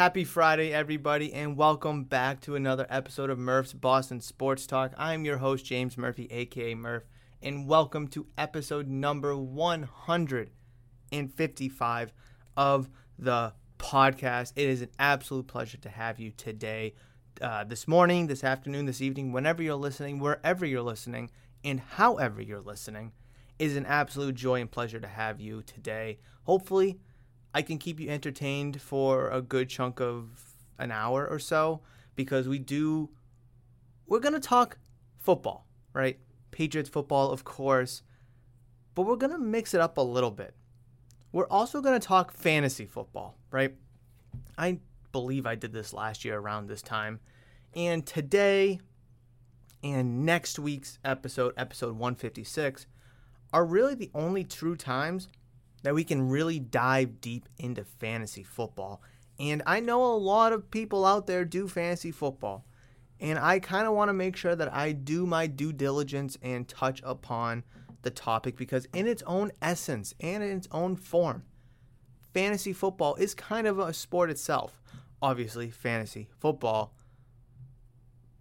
Happy Friday, everybody, and welcome back to another episode of Murph's Boston Sports Talk. I'm your host, James Murphy, aka Murph, and welcome to episode number 155 of the podcast. It is an absolute pleasure to have you today, uh, this morning, this afternoon, this evening, whenever you're listening, wherever you're listening, and however you're listening. It is an absolute joy and pleasure to have you today. Hopefully, I can keep you entertained for a good chunk of an hour or so because we do we're going to talk football, right? Patriots football, of course, but we're going to mix it up a little bit. We're also going to talk fantasy football, right? I believe I did this last year around this time. And today and next week's episode, episode 156, are really the only true times that we can really dive deep into fantasy football. And I know a lot of people out there do fantasy football. And I kind of want to make sure that I do my due diligence and touch upon the topic because, in its own essence and in its own form, fantasy football is kind of a sport itself. Obviously, fantasy football.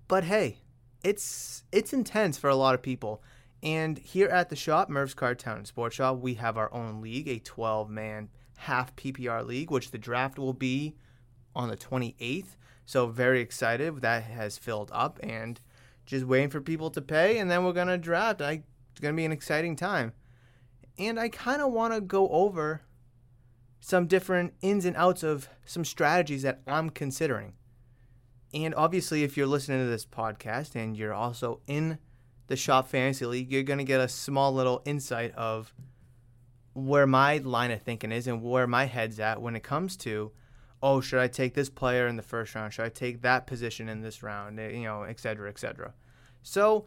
But hey, it's it's intense for a lot of people. And here at the shop, Merv's Murph's Cardtown Sports Shop, we have our own league, a 12 man half PPR league, which the draft will be on the 28th. So, very excited. That has filled up and just waiting for people to pay. And then we're going to draft. I, it's going to be an exciting time. And I kind of want to go over some different ins and outs of some strategies that I'm considering. And obviously, if you're listening to this podcast and you're also in the Shop Fantasy League, you're going to get a small little insight of where my line of thinking is and where my head's at when it comes to, oh, should I take this player in the first round? Should I take that position in this round? Eh, you know, et cetera, et cetera. So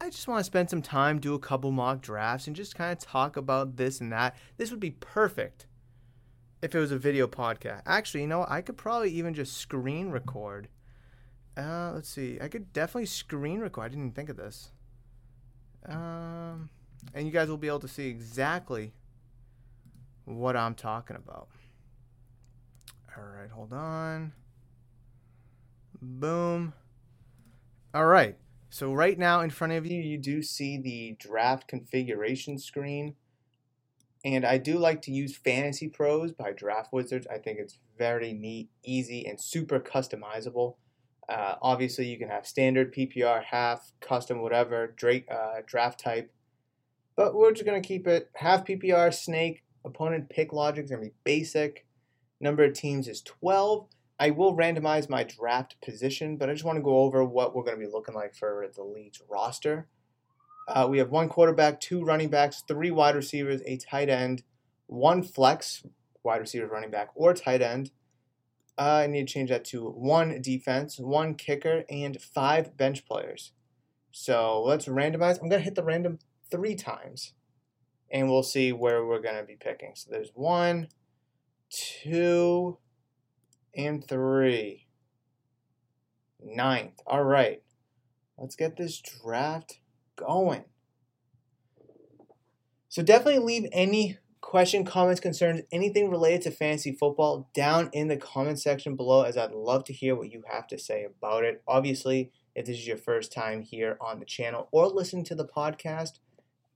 I just want to spend some time, do a couple mock drafts, and just kind of talk about this and that. This would be perfect if it was a video podcast. Actually, you know, I could probably even just screen record. Uh, let's see. I could definitely screen record. I didn't even think of this. Um, and you guys will be able to see exactly what I'm talking about. All right, hold on. Boom. All right. So right now in front of you, you do see the draft configuration screen. And I do like to use Fantasy Pros by Draft Wizards. I think it's very neat, easy, and super customizable. Uh, obviously, you can have standard PPR, half, custom, whatever, uh, draft type. But we're just going to keep it half PPR, snake, opponent pick logic is going to be basic. Number of teams is 12. I will randomize my draft position, but I just want to go over what we're going to be looking like for the league's roster. Uh, we have one quarterback, two running backs, three wide receivers, a tight end, one flex, wide receiver, running back, or tight end, I need to change that to one defense, one kicker, and five bench players. So let's randomize. I'm going to hit the random three times, and we'll see where we're going to be picking. So there's one, two, and three. Ninth. All right. Let's get this draft going. So definitely leave any question, comments, concerns, anything related to fantasy football down in the comment section below as I'd love to hear what you have to say about it. Obviously, if this is your first time here on the channel or listening to the podcast,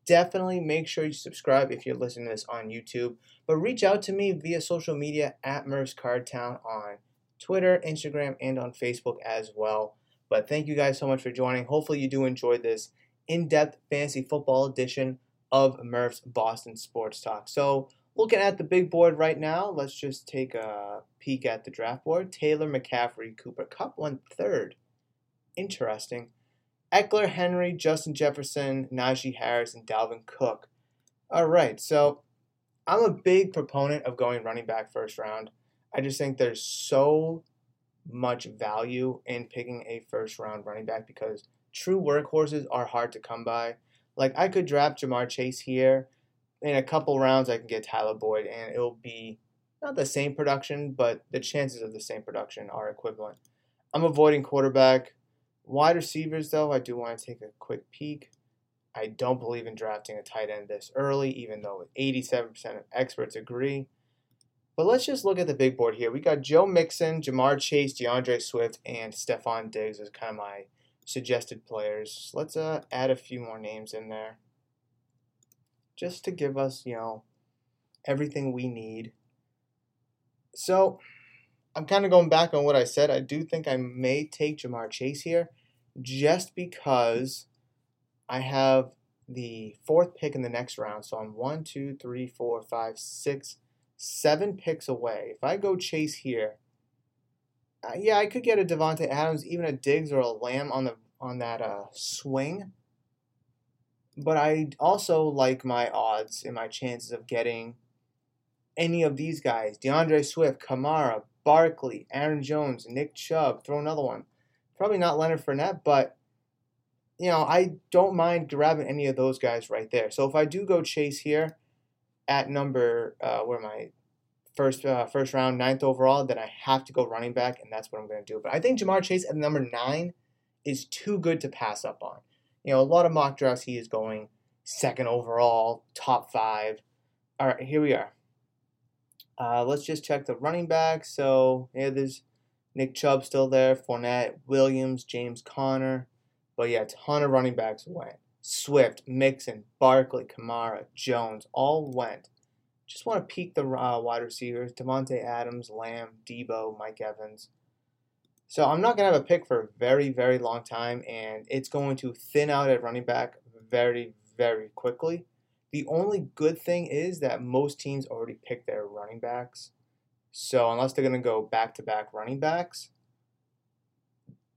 definitely make sure you subscribe if you're listening to this on YouTube. But reach out to me via social media at Murph's Cardtown on Twitter, Instagram, and on Facebook as well. But thank you guys so much for joining. Hopefully, you do enjoy this in depth fantasy football edition of Murph's Boston Sports Talk. So, looking at the big board right now, let's just take a peek at the draft board. Taylor McCaffrey, Cooper Kupp, went third. Interesting. Ekeler, Henry, Justin Jefferson, Najee Harris, and Dalvin Cook. All right, so I'm a big proponent of going running back first round. I just think there's so much value in picking a first round running back because true workhorses are hard to come by. Like I could draft Ja'Marr Chase here. In a couple rounds, I can get Tyler Boyd, and it'll be not the same production, but the chances of the same production are equivalent. I'm avoiding quarterback. Wide receivers, though, I do want to take a quick peek. I don't believe in drafting a tight end this early, even though 87% of experts agree. But let's just look at the big board here. We got Joe Mixon, Ja'Marr Chase, D'Andre Swift, and Stefon Diggs as kind of my suggested players. Let's uh, add a few more names in there just to give us, you know, everything we need. So I'm kind of going back on what I said. I do think I may take Ja'Marr Chase here just because I have the fourth pick in the next round. So I'm one, two, three, four, five, six, seven picks away. If I go chase here, yeah, I could get a Davante Adams, even a Diggs or a Lamb on the on that uh, swing. But I also like my odds and my chances of getting any of these guys: D'Andre Swift, Kamara, Barkley, Aaron Jones, Nick Chubb. Throw another one. Probably not Leonard Fournette, but you know I don't mind grabbing any of those guys right there. So if I do go chase here, at number uh, where my first uh, first round, ninth overall, then I have to go running back, and that's what I'm going to do. But I think Ja'Marr Chase at number nine is too good to pass up on. You know, a lot of mock drafts he is going second overall, top five. All right, here we are. Uh, let's just check the running back. So yeah, there's Nick Chubb still there, Fournette, Williams, James Conner. But yeah, ton of running backs away. Swift, Mixon, Barkley, Kamara, Jones all went. Just want to peek the uh, wide receivers: Davante Adams, Lamb, Deebo, Mike Evans. So I'm not gonna have a pick for a very, very long time, and it's going to thin out at running back very, very quickly. The only good thing is that most teams already picked their running backs. So unless they're gonna go back to back running backs,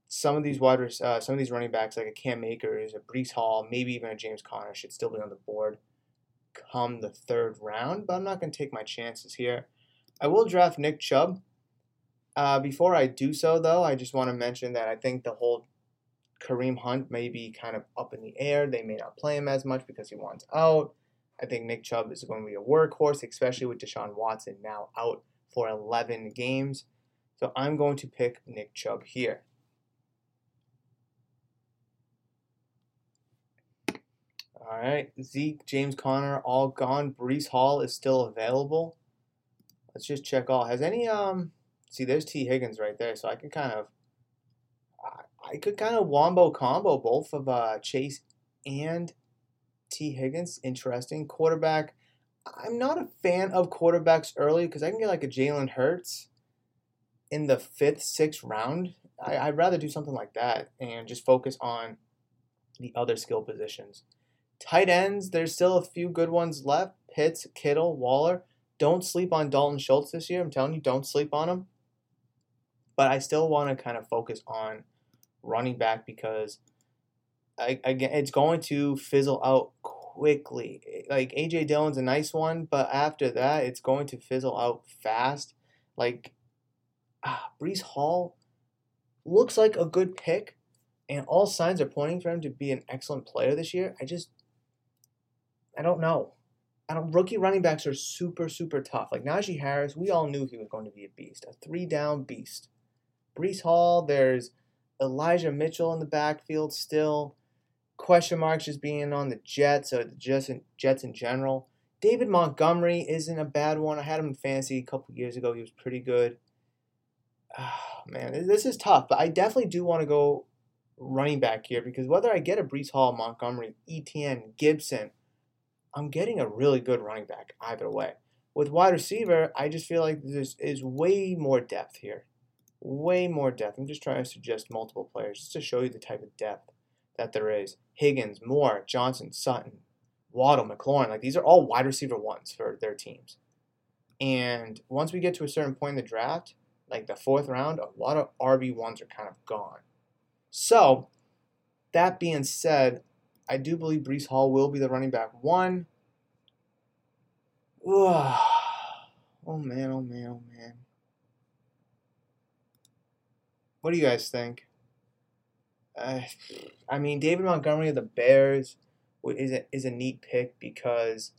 some of these wide uh, some of these running backs like a Cam Akers, a Breece Hall, maybe even a James Conner should still be on the board come the third round. But I'm not going to take my chances here. I will draft Nick Chubb. Uh, before I do so, though, I just want to mention that I think the whole Kareem Hunt may be kind of up in the air. They may not play him as much because he wants out. I think Nick Chubb is going to be a workhorse, especially with Deshaun Watson now out for 11 games. So I'm going to pick Nick Chubb here. All right, Zeke, James Conner, all gone. Breece Hall is still available. Let's just check all. Has any um? See, there's Tee Higgins right there, so I can kind of, I, I could kind of wombo combo both of uh Chase and Tee Higgins. Interesting quarterback. I'm not a fan of quarterbacks early because I can get like a Jalen Hurts in the fifth, sixth round. I, I'd rather do something like that and just focus on the other skill positions. Tight ends, there's still a few good ones left. Pitts, Kittle, Waller. Don't sleep on Dalton Schultz this year. I'm telling you, don't sleep on him. But I still want to kind of focus on running back because I, again, it's going to fizzle out quickly. Like AJ Dillon's a nice one, but after that, it's going to fizzle out fast. Like ah, Breece Hall looks like a good pick, and all signs are pointing for him to be an excellent player this year. I just I don't know. I don't. Rookie running backs are super super tough. Like Najee Harris, we all knew he was going to be a beast, a three down beast. Breece Hall, there's Elijah Mitchell in the backfield still. Question marks just being on the Jets or the Jets in, Jets in general. David Montgomery isn't a bad one. I had him in fantasy a couple years ago. He was pretty good. Oh, man, this is tough, but I definitely do want to go running back here because whether I get a Breece Hall, Montgomery, Etienne, Gibson, I'm getting a really good running back either way. With wide receiver, I just feel like there is way more depth here. Way more depth. I'm just trying to suggest multiple players just to show you the type of depth that there is. Higgins, Moore, Johnson, Sutton, Waddle, McLaurin. Like these are all wide receiver ones for their teams. And once we get to a certain point in the draft, like the fourth round, a lot of RB ones are kind of gone. So, that being said, I do believe Breece Hall will be the running back one. Oh man, oh man, oh man. What do you guys think? Uh, I mean, David Montgomery of the Bears is a, is a neat pick because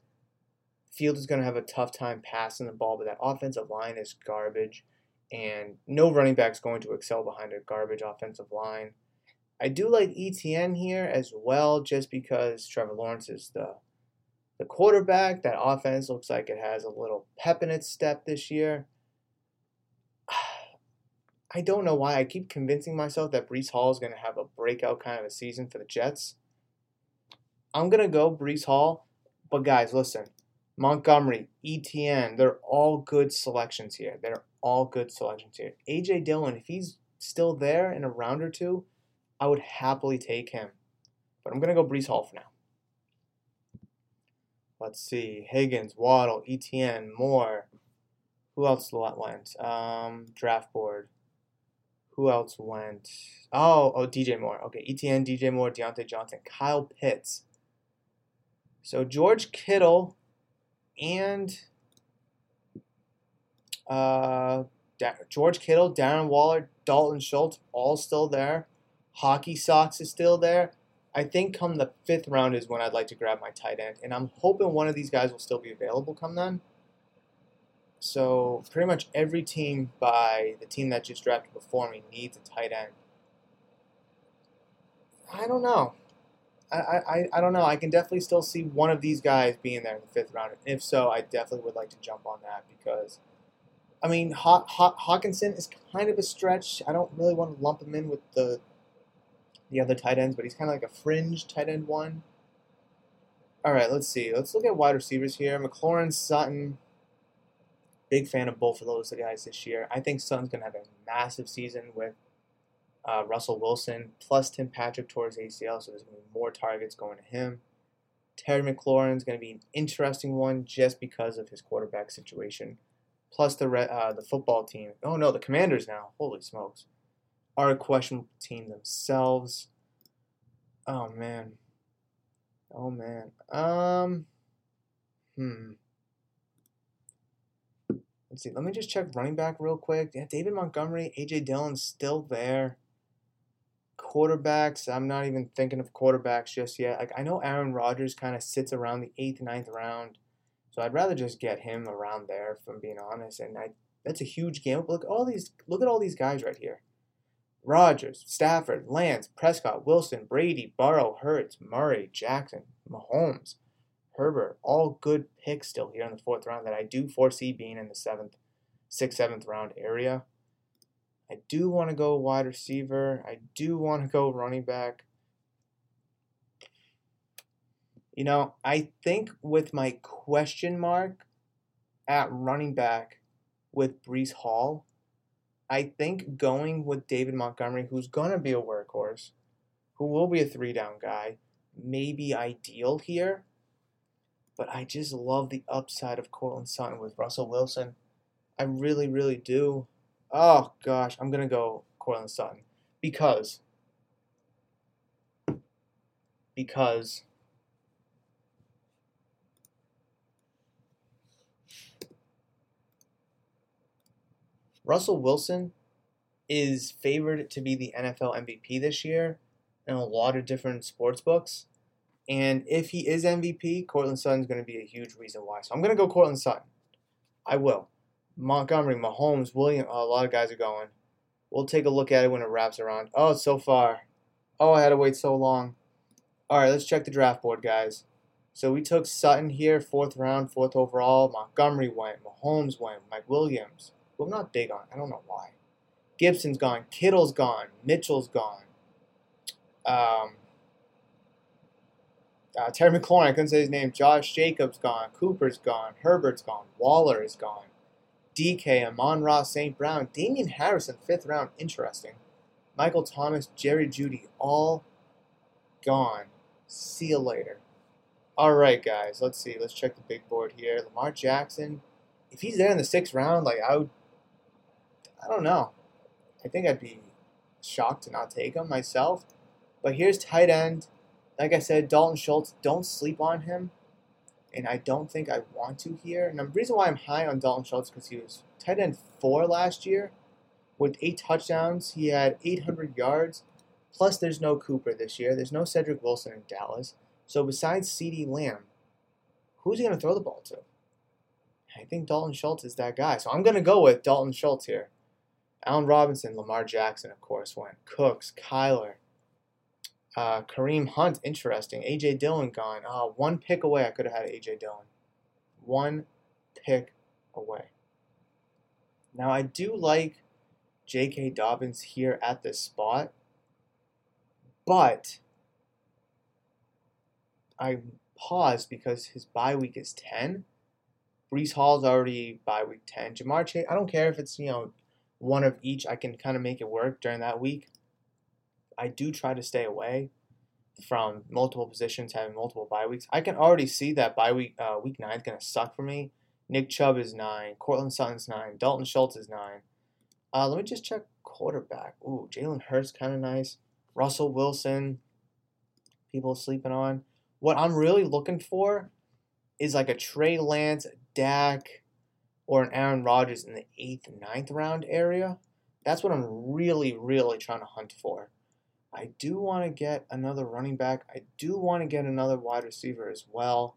Field is going to have a tough time passing the ball, but that offensive line is garbage, and no running back is going to excel behind a garbage offensive line. I do like Etienne here as well, just because Trevor Lawrence is the The quarterback, that offense looks like it has a little pep in its step this year. I don't know why I keep convincing myself that Breece Hall is going to have a breakout kind of a season for the Jets. I'm going to go Breece Hall, but guys, listen. Montgomery, Etienne, they're all good selections here. They're all good selections here. AJ Dillon, if he's still there in a round or two, I would happily take him. But I'm going to go Breece Hall for now. Let's see. Higgins, Waddle, Etienne, Moore. Who else went? Um, draft board. Who else went? Oh, oh, DJ Moore. Okay, Etienne, DJ Moore, Diontae Johnson, Kyle Pitts. So George Kittle and uh, George Kittle, Darren Waller, Dalton Schultz, all still there. Hockenson is still there. I think come the fifth round is when I'd like to grab my tight end, and I'm hoping one of these guys will still be available come then. So pretty much every team by the team that just drafted before me needs a tight end. I don't know. I, I, I don't know. I can definitely still see one of these guys being there in the fifth round. If so, I definitely would like to jump on that because, I mean, Haw- Haw- Hockenson is kind of a stretch. I don't really want to lump him in with the the other tight ends, but he's kind of like a fringe tight end one. All right, let's see. Let's look at wide receivers here. McLaurin, Sutton. Big fan of both of those guys this year. I think Sutton's going to have a massive season with uh, Russell Wilson, plus Tim Patrick towards ACL, so there's going to be more targets going to him. Terry McLaurin's going to be an interesting one just because of his quarterback situation. Plus the uh, the football team. Oh no, the Commanders now. Holy smokes, are a questionable team themselves. Oh man. Oh man. Um. Hmm. Let's see. Let me just check running back real quick. Yeah, David Montgomery, AJ Dillon's still there quarterbacks, I'm not even thinking of quarterbacks just yet. Like I know Aaron Rodgers kind of sits around the eighth, ninth round, so I'd rather just get him around there. If I'm being honest, and I that's a huge game. Look all these, look at all these guys right here: Rodgers, Stafford, Lance, Prescott, Wilson, Brady, Burrow, Hurts, Murray, Jackson, Mahomes, Herbert. All good picks still here in the fourth round that I do foresee being in the seventh, sixth, seventh round area. I do want to go wide receiver. I do want to go running back. You know, I think with my question mark at running back with Breece Hall, I think going with David Montgomery, who's going to be a workhorse, who will be a three down guy, may be ideal here. But I just love the upside of Courtland Sutton with Russell Wilson. I really, really do. Oh gosh, I'm gonna go Courtland Sutton because because Russell Wilson is favored to be the NFL MVP this year in a lot of different sports books. And if he is MVP, Courtland Sutton is going to be a huge reason why. So I'm going to go Courtland Sutton. I will. Montgomery, Mahomes, William, a lot of guys are going. We'll take a look at it when it wraps around. Oh, so far. Oh, I had to wait so long. All right, let's check the draft board, guys. So we took Sutton here, fourth round, fourth overall. Montgomery went. Mahomes went. Mike Williams. Well, I'm not big on. I don't know why. Gibson's gone. Kittle's gone. Mitchell's gone. Um, uh, Terry McLaurin, I couldn't say his name. Josh Jacobs gone. Cooper's gone. Herbert's gone. Waller is gone. DK, Amon-Ra, St. Brown, Damien Harrison, fifth round, interesting. Michael Thomas, Jerry Jeudy, all gone. See you later. All right, guys, let's see. Let's check the big board here. Lamar Jackson, if he's there in the sixth round, like I would, I don't know. I think I'd be shocked to not take him myself. But here's tight end. Like I said, Dalton Schultz, don't sleep on him and I don't think I want to here. And the reason why I'm high on Dalton Schultz because he was tight end four last year with eight touchdowns. He had 800 yards. Plus, there's no Cooper this year. There's no Cedric Wilson in Dallas. So besides CeeDee Lamb, who's he going to throw the ball to? I think Dalton Schultz is that guy. So I'm going to go with Dalton Schultz here. Allen Robinson, Lamar Jackson, of course, went. Cooks, Kyler. Uh, Kareem Hunt, interesting. AJ Dillon gone. Uh, one pick away, I could have had AJ Dillon. One pick away. Now, I do like J.K. Dobbins here at this spot, but I paused because his bye week is 10. Breece Hall's already bye week 10. Ja'Marr Chase, I don't care if it's, you know, one of each. I can kind of make it work during that week. I do try to stay away from multiple positions having multiple bye weeks. I can already see that bye week uh, week nine is gonna suck for me. Nick Chubb is nine, Courtland Sutton's nine, Dalton Schultz is nine. Uh, let me just check quarterback. Ooh, Jalen Hurts kind of nice. Russell Wilson, people sleeping on. What I'm really looking for is like a Trey Lance, Dak, or an Aaron Rodgers in the eighth, ninth round area. That's what I'm really, really trying to hunt for. I do want to get another running back. I do want to get another wide receiver as well.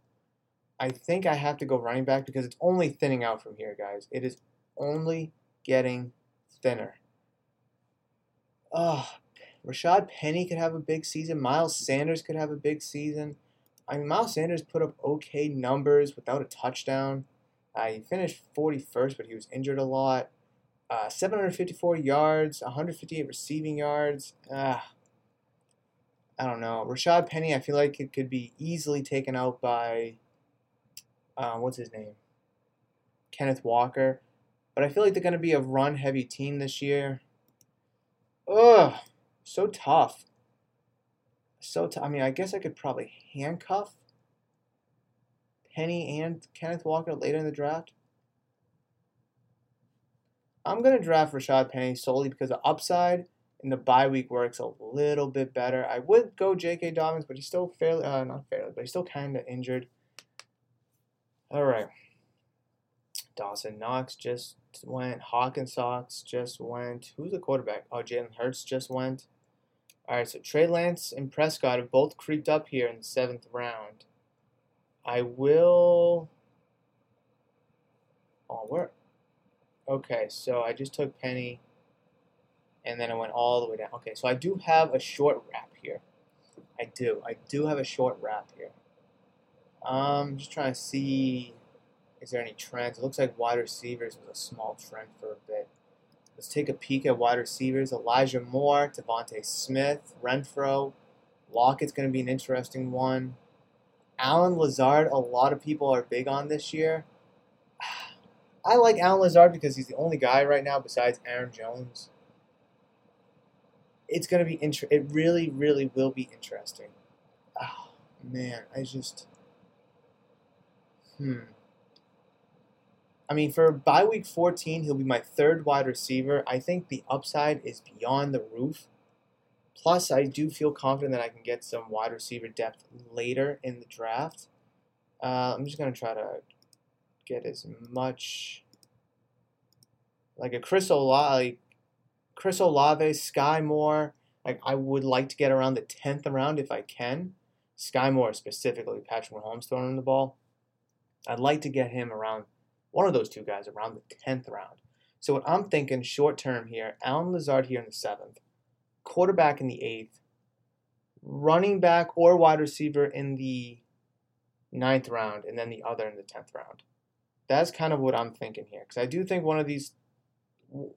I think I have to go running back because it's only thinning out from here, guys. It is only getting thinner. Oh, Rashad Penny could have a big season. Miles Sanders could have a big season. I mean, Miles Sanders put up okay numbers without a touchdown. Uh, he finished 41st, but he was injured a lot. Uh, 754 yards, 158 receiving yards. Uh, I don't know. Rashad Penny, I feel like it could be easily taken out by, uh, what's his name? Kenneth Walker. But I feel like they're going to be a run heavy team this year. Ugh, so tough. So, t- I mean, I guess I could probably handcuff Penny and Kenneth Walker later in the draft. I'm going to draft Rashad Penny solely because the upside in the bye week works a little bit better. I would go J.K. Dobbins, but he's still fairly, uh, not fairly, but he's still kind of injured. All right. Dawson Knox just went. Hockenson just went. Who's the quarterback? Oh, Jalen Hurts just went. All right, so Trey Lance and Prescott have both creeped up here in the seventh round. I will. Oh, where? Okay, so I just took Penny, and then I went all the way down. Okay, so I do have a short wrap here. I do. I do have a short wrap here. Um, just trying to see. Is there any trends? It looks like wide receivers was a small trend for a bit. Let's take a peek at wide receivers. Elijah Moore, DeVonta Smith, Renfrow. Lockett's going to be an interesting one. Allen Lazard, a lot of people are big on this year. I like Allen Lazard because he's the only guy right now besides Aaron Jones. It's going to be inter- it really really will be interesting. Oh, man, I just hmm I mean, for bye week 14, he'll be my third wide receiver. I think the upside is beyond the roof. Plus, I do feel confident that I can get some wide receiver depth later in the draft. Uh, I'm just going to try to get as much like a Chris Olave, Chris Olave, Sky Moore. Like I would like to get around the tenth round if I can. Sky Moore specifically, Patrick Mahomes throwing the ball. I'd like to get him around one of those two guys around the 10th round. So what I'm thinking short term here, Alan Lazard here in the 7th, quarterback in the 8th, running back or wide receiver in the ninth round, and then the other in the 10th round. That's kind of what I'm thinking here because I do think one of these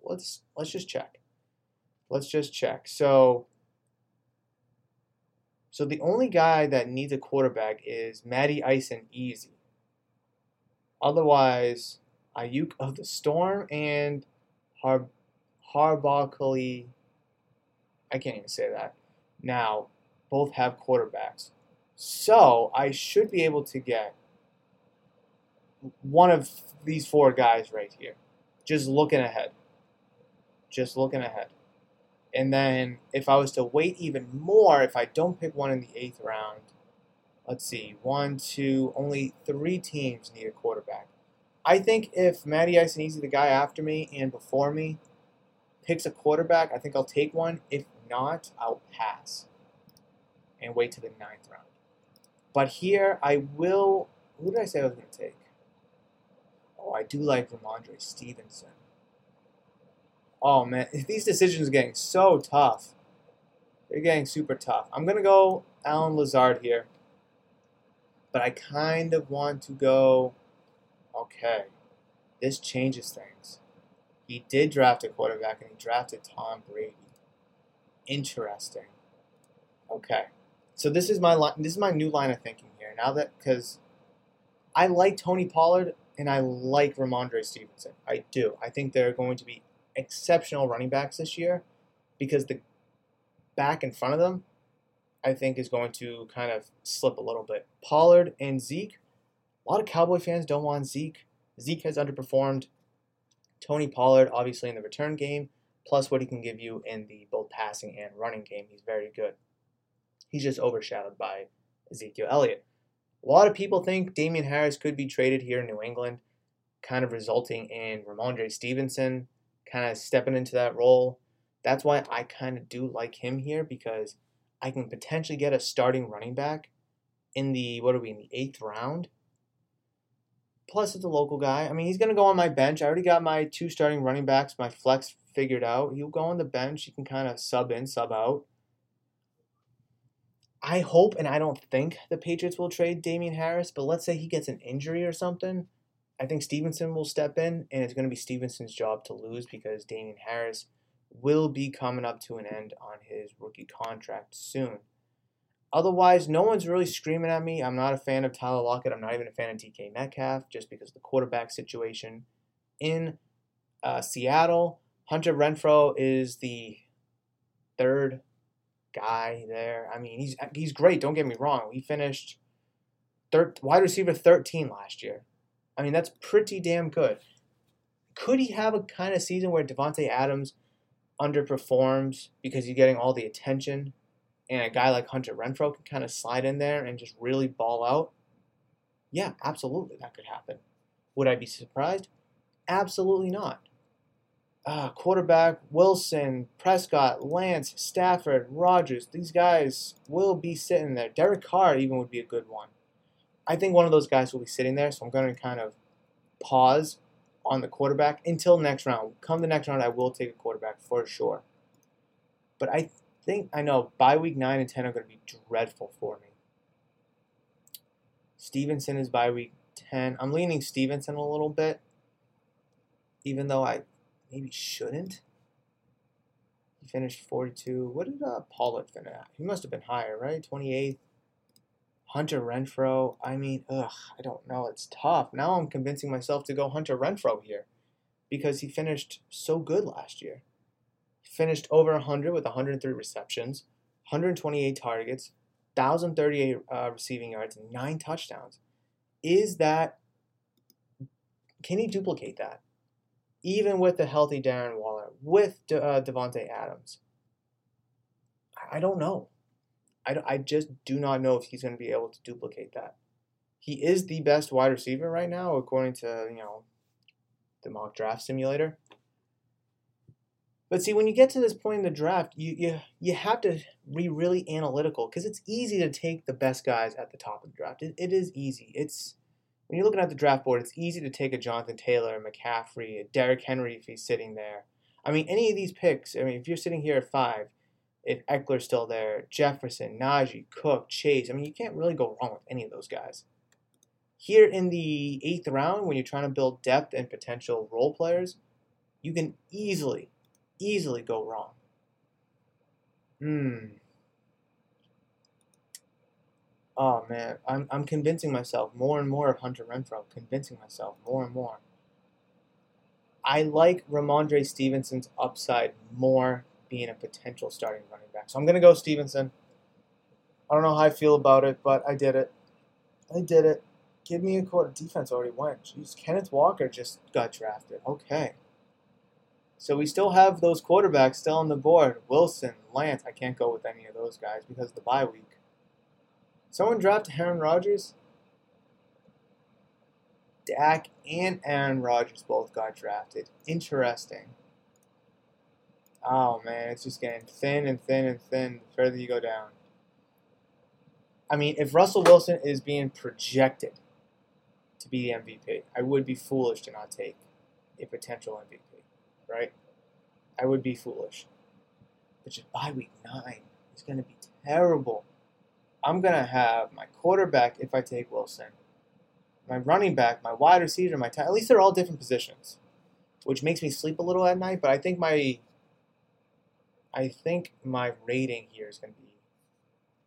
let's let's just check. Let's just check. So so the only guy that needs a quarterback is Matty Ice and Easy. Otherwise, Ayuk of the Storm and Har Harbaughly, I can't even say that. Now, both have quarterbacks. So I should be able to get one of these four guys right here. Just looking ahead. Just looking ahead. And then if I was to wait even more, if I don't pick one in the eighth round, let's see, one, two, only three teams need a quarterback. I think if Matty Ice and Easy, the guy after me and before me, picks a quarterback, I think I'll take one. If not, I'll and wait to the ninth round. But here, I will. Who did I say I was going to take? Oh, I do like Rhamondre Stevenson. Oh man, these decisions are getting so tough. they're getting super tough. I'm gonna go Allen Lazard here, but I kind of want to go. Okay, this changes things. He did draft a quarterback, and he drafted Tom Brady. Interesting. Okay, so this is my line. This is my new line of thinking here. Now that because I like Tony Pollard and I like Rhamondre Stevenson. I do. I think they're going to be exceptional running backs this year because the back in front of them, I think, is going to kind of slip a little bit. Pollard and Zeke, a lot of Cowboy fans don't want Zeke. Zeke has underperformed. Tony Pollard, obviously, in the return game, plus what he can give you in the both passing and running game, he's very good. He's just overshadowed by Ezekiel Elliott. A lot of people think Damien Harris could be traded here in New England, kind of resulting in Rhamondre Stevenson kind of stepping into that role. That's why I kind of do like him here because I can potentially get a starting running back in the what are we in the eighth round. Plus, it's a local guy. I mean, he's going to go on my bench. I already got my two starting running backs, my flex figured out. He'll go on the bench. He can kind of sub in, sub out. I hope and I don't think the Patriots will trade Damien Harris, but let's say he gets an injury or something. I think Stevenson will step in, and it's going to be Stevenson's job to lose because Damien Harris will be coming up to an end on his rookie contract soon. Otherwise, no one's really screaming at me. I'm not a fan of Tyler Lockett. I'm not even a fan of DK Metcalf just because of the quarterback situation in uh, Seattle. Hunter Renfrow is the third guy there. I mean, he's he's great. Don't get me wrong. He finished third wide receiver 13 last year. I mean, that's pretty damn good. Could he have a kind of season where Davante Adams underperforms because he's getting all the attention, and a guy like Hunter Renfrow can kind of slide in there and just really ball out? Yeah, absolutely, that could happen. Would I be surprised? Absolutely not uh, quarterback Wilson, Prescott, Lance, Stafford, Rodgers, These guys will be sitting there. Derek Carr even would be a good one. I think one of those guys will be sitting there, so I'm going to kind of pause on the quarterback until next round. Come the next round, I will take a quarterback for sure. But I think I know by week nine and ten are going to be dreadful for me. Stevenson is by week ten. I'm leaning Stevenson a little bit, even though I maybe shouldn't. He finished 42. What did uh, Pollard finish at? He must have been higher, right? 28th. Hunter Renfrow. I mean, ugh, I don't know. It's tough. Now I'm convincing myself to go Hunter Renfrow here because he finished so good last year. He finished over 100 with 103 receptions, 128 targets, 1,038 uh, receiving yards, and nine touchdowns. Is that, can he duplicate that? Even with the healthy Darren Waller, with De, uh, Davante Adams. I, I don't know. I, I just do not know if he's going to be able to duplicate that. He is the best wide receiver right now, according to you know the mock draft simulator. But see, when you get to this point in the draft, you you, you have to be really analytical because it's easy to take the best guys at the top of the draft. It, it is easy. It's when you're looking at the draft board, it's easy to take a Jonathan Taylor, a McCaffrey, a Derrick Henry if he's sitting there. I mean, any of these picks, I mean, if you're sitting here at five, if Ekeler's still there, Jefferson, Najee, Cook, Chase, I mean, you can't really go wrong with any of those guys. Here in the eighth round, when you're trying to build depth and potential role players, you can easily, easily go wrong. Hmm. Oh man, I'm I'm convincing myself more and more of Hunter Renfrow. Convincing myself more and more. I like Rhamondre Stevenson's upside more being a potential starting running back. So I'm gonna go Stevenson. I don't know how I feel about it, but I did it. I did it. Give me a quarter. Defense already went. Jeez, Kenneth Walker just got drafted. Okay. So we still have those quarterbacks still on the board. Wilson, Lance. I can't go with any of those guys because of the bye week. Someone dropped Aaron Rodgers. Dak and Aaron Rodgers both got drafted. Interesting. Oh man, it's just getting thin and thin and thin the further you go down. I mean, if Russell Wilson is being projected to be the MVP, I would be foolish to not take a potential MVP, right? I would be foolish. But just by week nine, it's going to be terrible. I'm going to have my quarterback if I take Wilson, my running back, my wide receiver, my tight. At least they're all different positions, which makes me sleep a little at night. But I think my, I think my rating here is going to be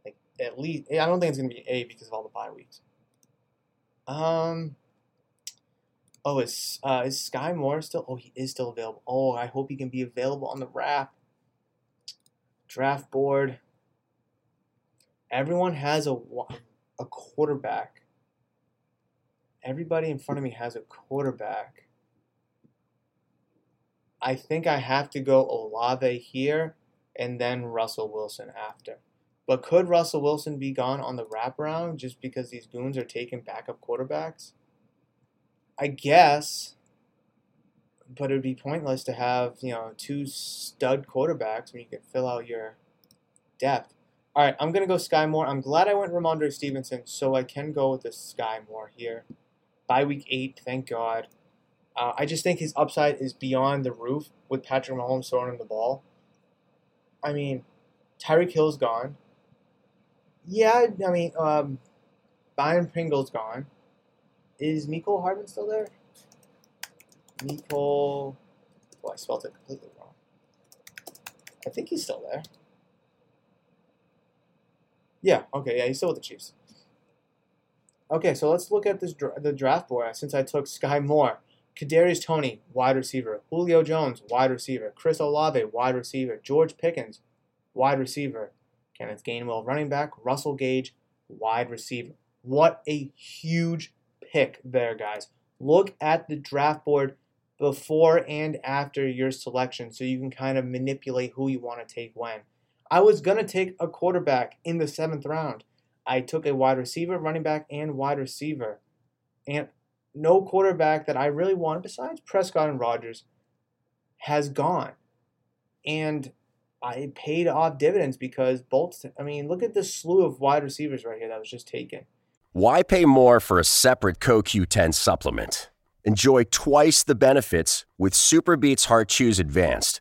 like at least. I don't think it's going to be A because of all the bye weeks. Um. Oh, is uh, is Sky Moore still? Oh, he is still available. Oh, I hope he can be available on the wrap. Draft board. Everyone has a a quarterback. Everybody in front of me has a quarterback. I think I have to go Olave here and then Russell Wilson after. But could Russell Wilson be gone on the wraparound just because these goons are taking backup quarterbacks? I guess, but it would be pointless to have you know two stud quarterbacks when you can fill out your depth. All right, I'm gonna go Sky Moore. I'm glad I went Rhamondre Stevenson, so I can go with the Sky Moore here. By week eight, thank God. Uh, I just think his upside is beyond the roof with Patrick Mahomes throwing him the ball. I mean, Tyreek Hill's gone. Yeah, I mean, um, Byron Pringle's gone. Is Mecole Hardman still there? Mecole. Oh, I spelled it completely wrong. I think he's still there. Yeah, okay, yeah, he's still with the Chiefs. Okay, so let's look at this the draft board since I took Sky Moore. Kadarius Toney, wide receiver. Julio Jones, wide receiver. Chris Olave, wide receiver. George Pickens, wide receiver. Kenneth Gainwell, running back. Russell Gage, wide receiver. What a huge pick there, guys. Look at the draft board before and after your selection so you can kind of manipulate who you want to take when. I was going to take a quarterback in the seventh round. I took a wide receiver, running back, and wide receiver. And no quarterback that I really wanted besides Prescott and Rodgers has gone. And I paid off dividends because both, I mean, look at the slew of wide receivers right here that was just taken. Why pay more for a separate CoQ10 supplement? Enjoy twice the benefits with SuperBeets Heart Chews Advanced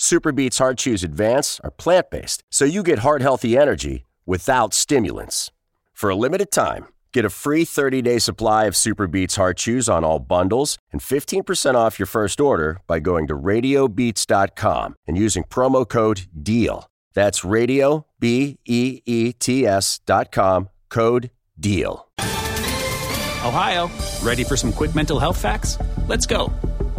SuperBeets Heart Chews Advance are plant based, so you get heart healthy energy without stimulants. For a limited time, get a free 30 day supply of SuperBeets Heart Chews on all bundles and 15% off your first order by going to radiobeets.com and using promo code DEAL. That's radio, B E E T S dot com, code DEAL. Ohio, ready for some quick mental health facts? Let's go.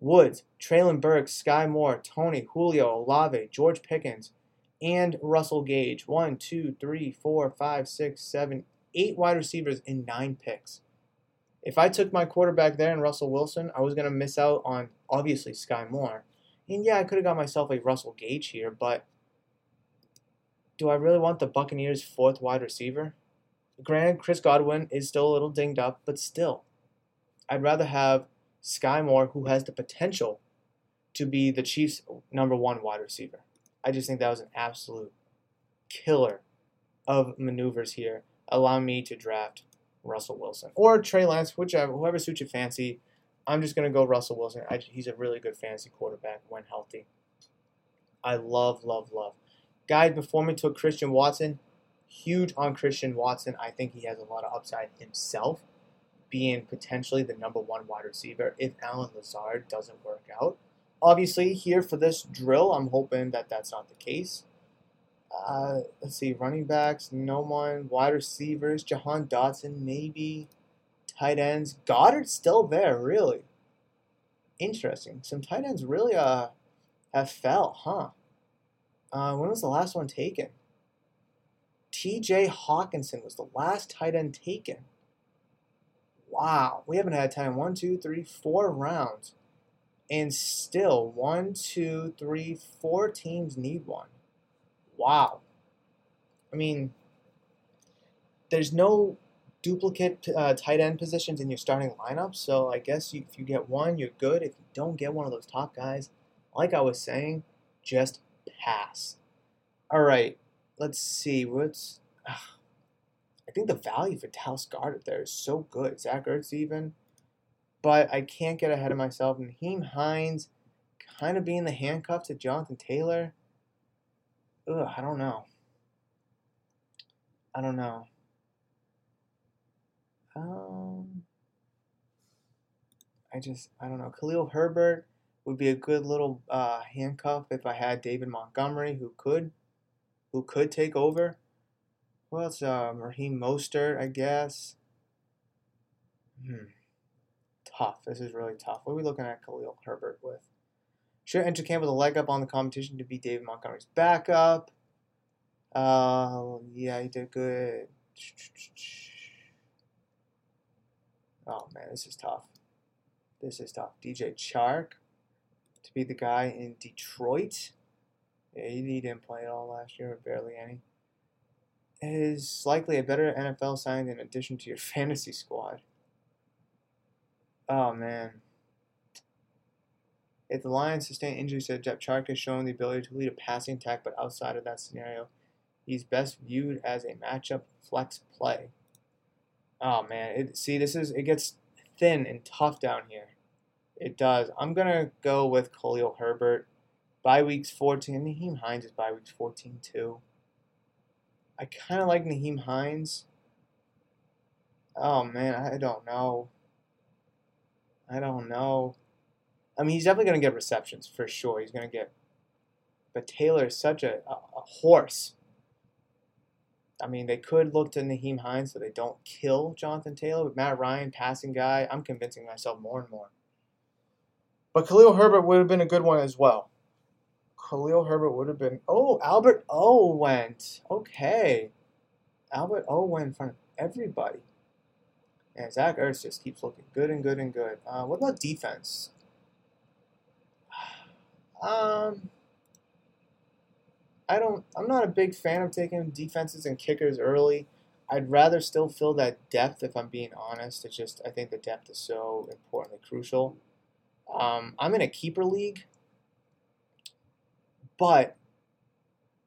Woods, Treylon Burks, Sky Moore, Toney, Julio, Olave, George Pickens, and Russell Gage. One, two, three, four, five, six, seven, eight wide receivers in nine picks. If I took my quarterback there and Russell Wilson, I was going to miss out on obviously Sky Moore. And yeah, I could have got myself a Russell Gage here, but do I really want the Buccaneers' fourth wide receiver? Granted, Chris Godwin is still a little dinged up, but still, I'd rather have Sky Moore, who has the potential to be the Chiefs' number one wide receiver. I just think that was an absolute killer of maneuvers here, allowing me to draft Russell Wilson or Trey Lance, whichever, whoever suits your fancy. I'm just gonna go Russell Wilson. I, he's a really good fantasy quarterback when healthy. I love, love, love. Guys before me took Christian Watson. Huge on Christian Watson. I think he has a lot of upside himself, being potentially the number one wide receiver if Allen Lazard doesn't work out. Obviously, here for this drill, I'm hoping that that's not the case. Uh, let's see, running backs, no one, wide receivers, Jahan Dotson, maybe. tight ends. Goedert's still there, really. Interesting. Some tight ends really uh have fell, huh? Uh, when was the last one taken? T.J. Hockenson was the last tight end taken. Wow, we haven't had time one, two, three, four rounds, and still one, two, three, four teams need one. Wow. I mean, there's no duplicate uh, tight end positions in your starting lineup. So I guess you, if you get one, you're good. If you don't get one of those top guys, like I was saying, just pass. All right, let's see. What's uh, I think the value for Dallas Goedert there is so good. Zach Ertz even, but I can't get ahead of myself. Nyheim Hines kind of being the handcuff to Jonathan Taylor. Ugh, I don't know. I don't know. Um, I just I don't know. Khalil Herbert would be a good little uh, handcuff if I had David Montgomery who could who could take over. Well, it's uh, Raheem Mostert, I guess. Hmm. Tough. This is really tough. What are we looking at Khalil Herbert with? Should enter camp with a leg up on the competition to be David Montgomery's backup. Uh, yeah, he did good. Oh man, this is tough. This is tough. DJ Chark to be the guy in Detroit. Yeah, he didn't play at all last year, barely any. Is likely a better NFL sign in addition to your fantasy squad. Oh man. If the Lions sustain injuries to Jeff Chark has shown the ability to lead a passing attack, but outside of that scenario, he's best viewed as a matchup flex play. Oh man, it, see this is it gets thin and tough down here. It does. I'm gonna go with Khalil Herbert. By weeks 14, Nyheim Hines is by weeks 14 too. I kind of like Nyheim Hines. Oh man, I don't know. I don't know. I mean, he's definitely gonna get receptions for sure. He's gonna get. But Taylor is such a, a, a horse. I mean, they could look to Nyheim Hines so they don't kill Jonathan Taylor. But Matt Ryan, passing guy, I'm convincing myself more and more. But Khalil Herbert would have been a good one as well. Khalil Herbert would have been. Oh, Albert O went. Okay. Albert O went in front of everybody. And Zach Ertz just keeps looking good and good and good. Uh, what about defense? Um, I don't. I'm not a big fan of taking defenses and kickers early. I'd rather still fill that depth. If I'm being honest, it's just I think the depth is so importantly crucial. Um, I'm in a keeper league, but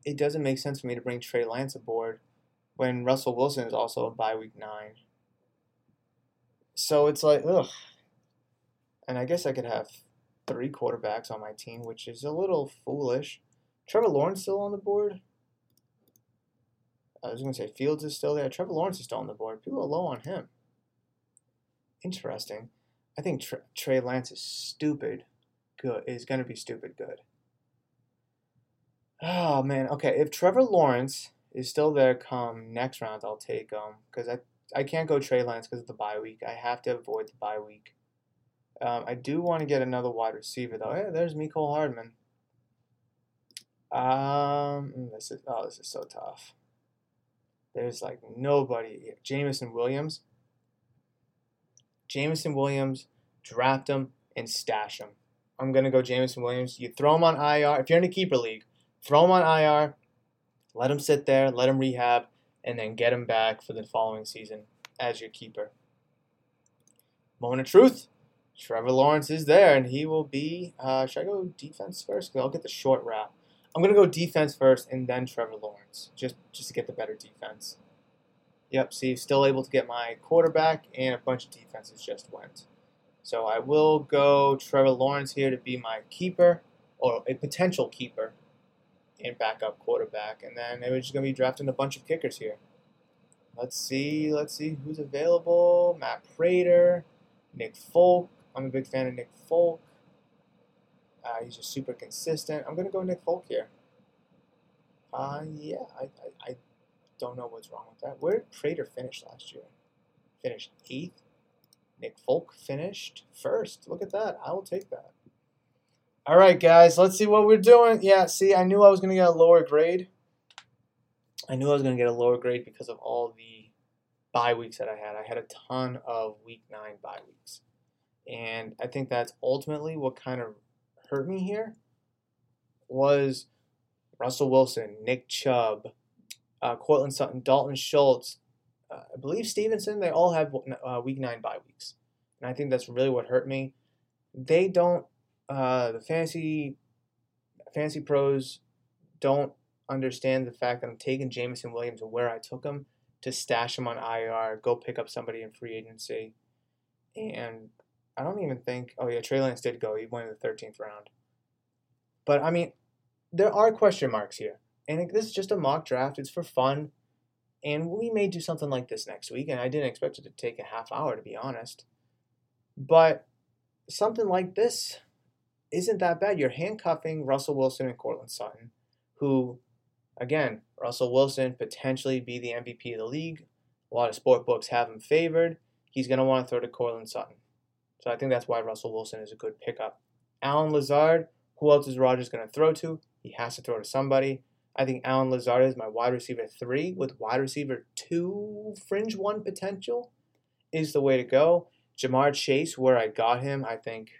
it doesn't make sense for me to bring Trey Lance aboard when Russell Wilson is also a week nine. So it's like, ugh. And I guess I could have three quarterbacks on my team, which is a little foolish. Trevor Lawrence still on the board? I was going to say Fields is still there. Trevor Lawrence is still on the board. People are low on him. Interesting. I think Trey Lance is stupid good. Is going to be stupid good. Oh man. Okay, if Trevor Lawrence is still there come next round, I'll take him because I I can't go Trey Lance because of the bye week. I have to avoid the bye week. Um, I do want to get another wide receiver though. Hey, there's Mecole Hardman. Um, mm, this is oh, this is so tough. There's like nobody. Jameson Williams. Jameson Williams, draft him and stash him. I'm gonna go Jameson Williams. You throw him on IR. If you're in a keeper league, throw him on IR. Let him sit there. Let him rehab, and then get him back for the following season as your keeper. Moment of truth. Trevor Lawrence is there, and he will be. Uh, should I go defense first? Because I'll get the short route. I'm gonna go defense first and then Trevor Lawrence, just just to get the better defense. Yep, see, still able to get my quarterback and a bunch of defenses just went. So I will go Trevor Lawrence here to be my keeper or a potential keeper and backup quarterback, and then they're just gonna be drafting a bunch of kickers here. Let's see, let's see who's available. Matt Prater, Nick Folk. I'm a big fan of Nick Folk. Uh, he's just super consistent. I'm going to go Nick Folk here. Uh, yeah, I, I, I, don't know what's wrong with that. Where did Prater finish last year? Finished eighth? Nick Folk finished first. Look at that. I will take that. All right, guys, let's see what we're doing. Yeah, see, I knew I was going to get a lower grade. I knew I was going to get a lower grade because of all the bye weeks that I had. I had a ton of week nine bye weeks. And I think that's ultimately what kind of hurt me here was Russell Wilson, Nick Chubb, uh, Courtland Sutton, Dalton Schultz, uh, I believe Stevenson. They all have uh, week nine bye weeks, and I think that's really what hurt me. They don't. Uh, the fantasy fantasy pros don't understand the fact that I'm taking Jameson Williams where I took him to stash him on IR, go pick up somebody in free agency, and I don't even think. Oh yeah, Trey Lance did go. He went in the 13th round. But I mean, there are question marks here. And this is just a mock draft. It's for fun. And we may do something like this next week. And I didn't expect it to take a half hour, to be honest. But something like this isn't that bad. You're handcuffing Russell Wilson and Courtland Sutton, who, again, Russell Wilson potentially be the MVP of the league. A lot of sport books have him favored. He's going to want to throw to Courtland Sutton. So I think that's why Russell Wilson is a good pickup. Allen Lazard, who else is Rodgers going to throw to? He has to throw to somebody. I think Allen Lazard is my wide receiver three with wide receiver two, fringe one potential, is the way to go. Ja'Marr Chase, where I got him, I think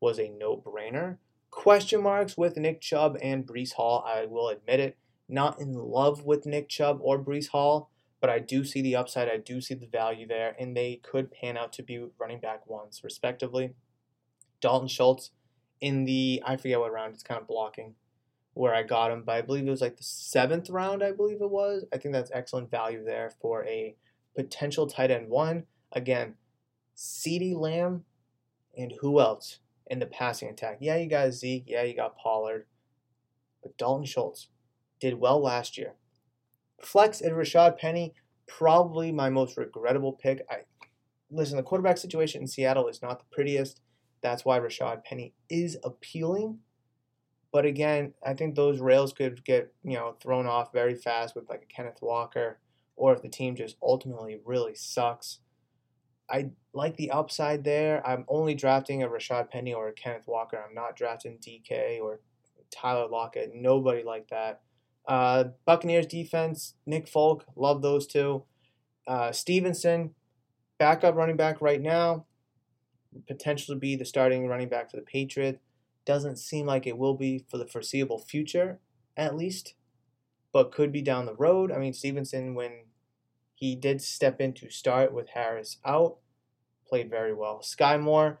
was a no brainer. Question marks with Nick Chubb and Breece Hall, I will admit it. Not in love with Nick Chubb or Breece Hall, but I do see the upside. I do see the value there, and they could pan out to be running back ones, respectively. Dalton Schultz in the, I forget what round, it's kind of blocking where I got him, but I believe it was like the seventh round, I believe it was. I think that's excellent value there for a potential tight end one. Again, CeeDee Lamb and who else in the passing attack? Yeah, you got Zeke. Yeah, you got Pollard. But Dalton Schultz did well last year. Flex and Rashad Penny, probably my most regrettable pick. I listen, the quarterback situation in Seattle is not the prettiest. That's why Rashad Penny is appealing. But again, I think those rails could get, you know, thrown off very fast with like a Kenneth Walker or if the team just ultimately really sucks. I like the upside there. I'm only drafting a Rashad Penny or a Kenneth Walker. I'm not drafting DK or Tyler Lockett. Nobody like that. Uh, Buccaneers defense, Nick Folk, love those two. Uh, Stevenson, backup running back right now, potential to be the starting running back for the Patriots. Doesn't seem like it will be for the foreseeable future, at least, but could be down the road. I mean, Stevenson, when he did step in to start with Harris out, played very well. Skyy Moore,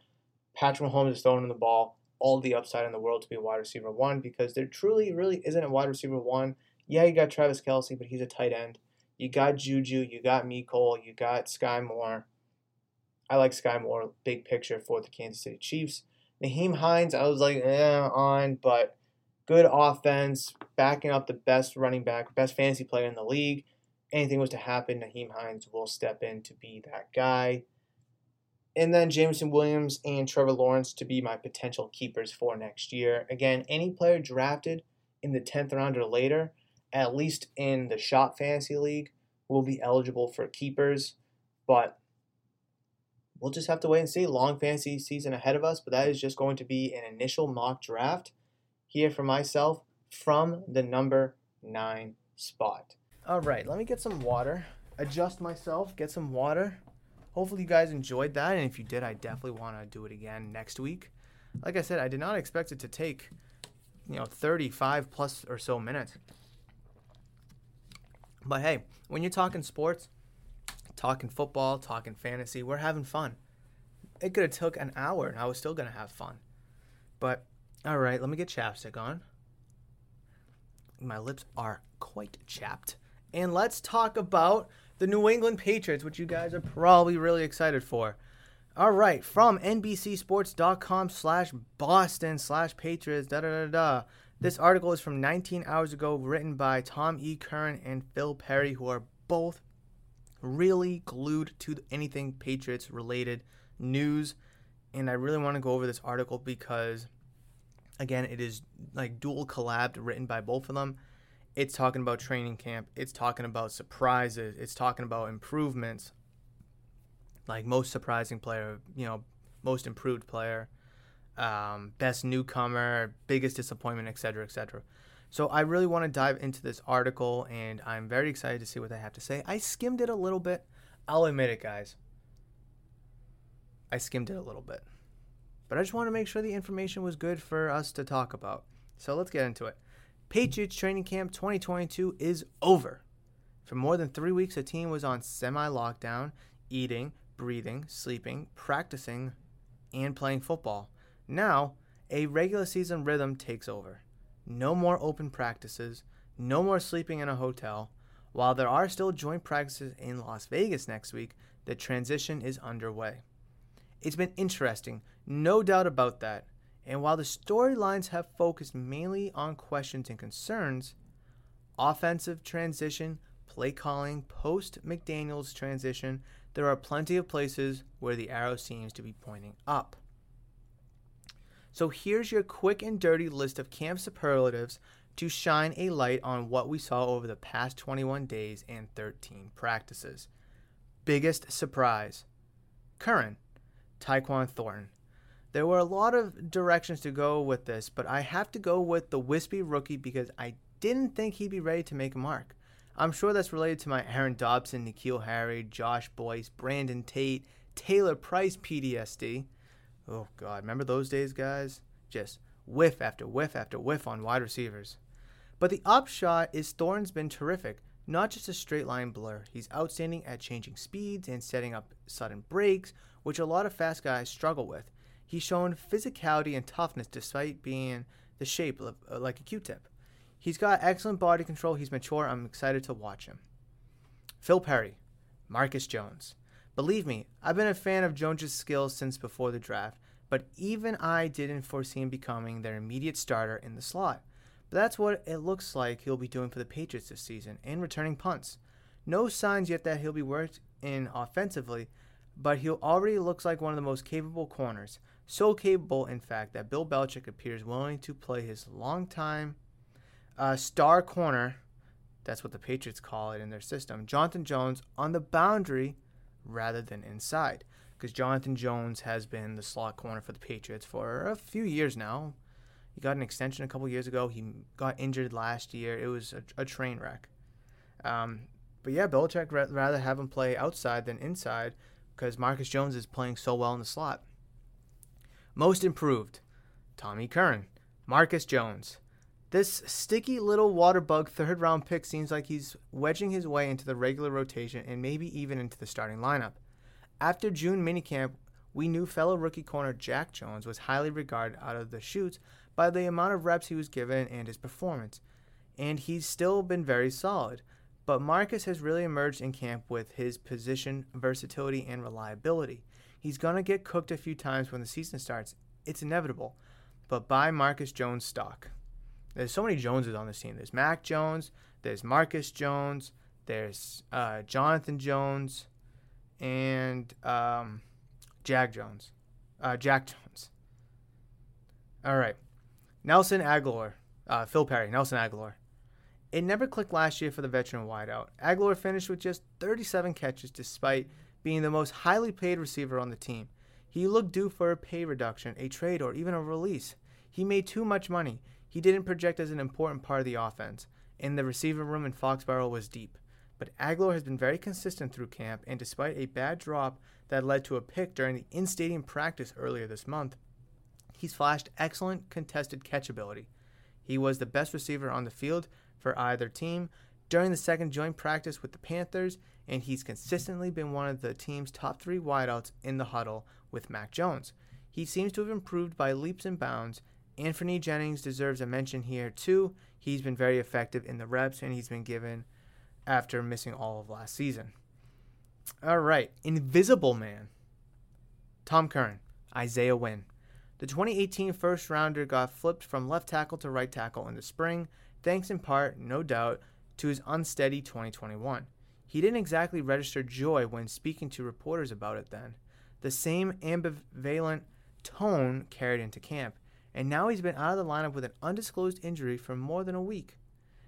Patrick Mahomes is throwing in the ball all the upside in the world to be a wide receiver one because there truly, really isn't a wide receiver one. Yeah, you got Travis Kelce, but he's a tight end. You got Juju, you got Mecole, you got Skyy Moore. I like Skyy Moore, big picture for the Kansas City Chiefs. Nyheim Hines, I was like, eh, on, but good offense, backing up the best running back, best fantasy player in the league. Anything was to happen, Nyheim Hines will step in to be that guy and then Jameson Williams and Trevor Lawrence to be my potential keepers for next year. Again, any player drafted in the 10th round or later, at least in the Shop Fantasy League, will be eligible for keepers. But we'll just have to wait and see. Long fantasy season ahead of us, but that is just going to be an initial mock draft here for myself from the number nine spot. All right, let me get some water, adjust myself, get some water. Hopefully you guys enjoyed that and if you did i definitely want to do it again next week. Like i said i did not expect it to take you know 35 plus or so minutes. But hey when you're talking sports talking football talking fantasy we're having fun. It could have took an hour and i was still going to have fun. But all right let me get chapstick on. My lips are quite chapped and let's talk about the New England Patriots, which you guys are probably really excited for. All right, from NBCSports.com slash Boston slash Patriots, da da da da. This article is from 19 hours ago, written by Tom E. Curran and Phil Perry, who are both really glued to anything Patriots related news. And I really want to go over this article because, again, it is like dual collabed, written by both of them. It's talking about training camp. It's talking about surprises. It's talking about improvements. like most surprising player, you know, most improved player, um, best newcomer, biggest disappointment, etc., etc. So I really want to dive into this article, and I'm very excited to see what they have to say. I skimmed it a little bit. I'll admit it, guys. I skimmed it a little bit. But I just want to make sure the information was good for us to talk about. So let's get into it. Patriots training camp 2022 is over. For more than three weeks, the team was on semi lockdown, eating, breathing, sleeping, practicing, and playing football. Now, a regular season rhythm takes over. No more open practices, no more sleeping in a hotel. While there are still joint practices in Las Vegas next week, the transition is underway. It's been interesting, no doubt about that. And while the storylines have focused mainly on questions and concerns, offensive transition, play calling, post McDaniels transition, there are plenty of places where the arrow seems to be pointing up. So here's your quick and dirty list of camp superlatives to shine a light on what we saw over the past 21 days and 13 practices. Biggest surprise Curran, Tyquan Thornton. There were a lot of directions to go with this, but I have to go with the wispy rookie because I didn't think he'd be ready to make a mark. I'm sure that's related to my Aaron Dobson, N'Keal Harry, Josh Boyce, Brandon Tate, Taylor Price PTSD. Oh, God. Remember those days, guys? Just whiff after whiff after whiff on wide receivers. But the upshot is Thorn's been terrific, not just a straight line blur. He's outstanding at changing speeds and setting up sudden breaks, which a lot of fast guys struggle with. He's shown physicality and toughness despite being the shape of, uh, like a Q-tip. He's got excellent body control. He's mature. I'm excited to watch him. Phil Perry, Marcus Jones. Believe me, I've been a fan of Jones's skills since before the draft, but even I didn't foresee him becoming their immediate starter in the slot. But that's what it looks like he'll be doing for the Patriots this season and returning punts. No signs yet that he'll be worked in offensively, but he already looks like one of the most capable corners. So capable, in fact, that Bill Belichick appears willing to play his longtime uh, star corner, that's what the Patriots call it in their system, Jonathan Jones, on the boundary rather than inside. Because Jonathan Jones has been the slot corner for the Patriots for a few years now. He got an extension a couple years ago. He got injured last year. It was a, a train wreck. Um, but yeah, Belichick rather have him play outside than inside because Marcus Jones is playing so well in the slot. Most improved, Tommy Curran, Marcus Jones. This sticky little water bug third round pick seems like he's wedging his way into the regular rotation and maybe even into the starting lineup. After June minicamp, we knew fellow rookie corner Jack Jones was highly regarded out of the shoots by the amount of reps he was given and his performance, and he's still been very solid. But Marcus has really emerged in camp with his position versatility and reliability. He's going to get cooked a few times when the season starts. It's inevitable. But buy Marcus Jones stock. There's so many Joneses on this team. There's Mac Jones, there's Marcus Jones, there's uh, Jonathan Jones, and um, Jack Jones. Uh, Jack Jones. All right. Nelson Agholor. Uh, Phil Perry. Nelson Agholor. It never clicked last year for the veteran wideout. Agholor finished with just 37 catches despite being the most highly paid receiver on the team. He looked due for a pay reduction, a trade, or even a release. He made too much money. He didn't project as an important part of the offense, and the receiver room in Foxborough was deep. But Agholor has been very consistent through camp, and despite a bad drop that led to a pick during the in stadium practice earlier this month, he's flashed excellent contested catchability. He was the best receiver on the field for either team during the second joint practice with the Panthers, and he's consistently been one of the team's top three wideouts in the huddle with Mac Jones. He seems to have improved by leaps and bounds Anfernee Jennings deserves a mention here too. He's been very effective in the reps and he's been given after missing all of last season. All right, Invisible Man. Tom Curran, Isaiah Wynn. The 2018 first rounder got flipped from left tackle to right tackle in the spring, thanks in part, no doubt, to his unsteady 2021. He didn't exactly register joy when speaking to reporters about it then. The same ambivalent tone carried into camp, and now he's been out of the lineup with an undisclosed injury for more than a week.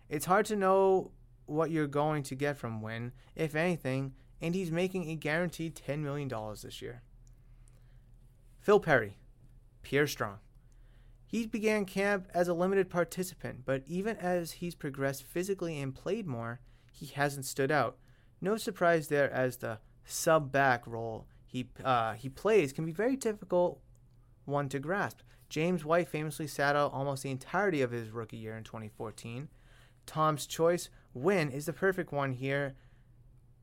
It's hard to know what you're going to get from Wynn, if anything, and he's making a guaranteed $10 million this year. Phil Perry, Pierre Strong. He began camp as a limited participant, but even as he's progressed physically and played more, he hasn't stood out. No surprise there, as the sub back role he uh, he plays can be very difficult one to grasp. James White famously sat out almost the entirety of his rookie year in 2014. Tom's choice Wynn is the perfect one here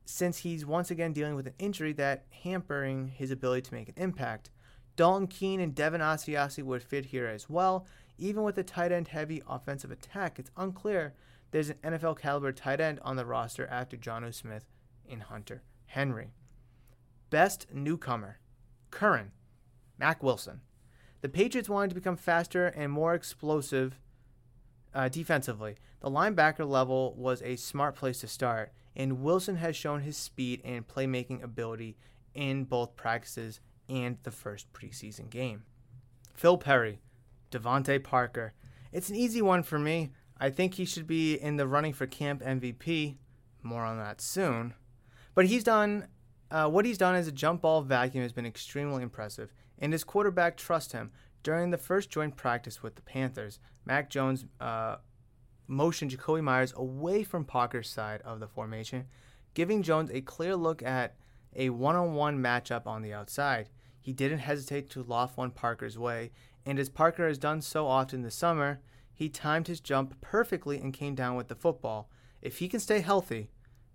since he's once again dealing with an injury that hampering his ability to make an impact. Dalton Keene and Devin Asiasi would fit here as well. Even with a tight end heavy offensive attack, it's unclear there's an NFL caliber tight end on the roster after Jonnu Smith in Hunter Henry. Best newcomer, Curran, Mack Wilson. The Patriots wanted to become faster and more explosive uh, defensively. The linebacker level was a smart place to start, and Wilson has shown his speed and playmaking ability in both practices and the first preseason game. Phil Perry, DeVante Parker. It's an easy one for me. I think he should be in the running for camp MVP. More on that soon. But he's done uh, what he's done as a jump ball vacuum has been extremely impressive, and his quarterback trusts him. During the first joint practice with the Panthers, Mac Jones uh, motioned Jakobi Meyers away from Parker's side of the formation, giving Jones a clear look at a one on one matchup on the outside. He didn't hesitate to loft one Parker's way, and as Parker has done so often this summer, he timed his jump perfectly and came down with the football. If he can stay healthy,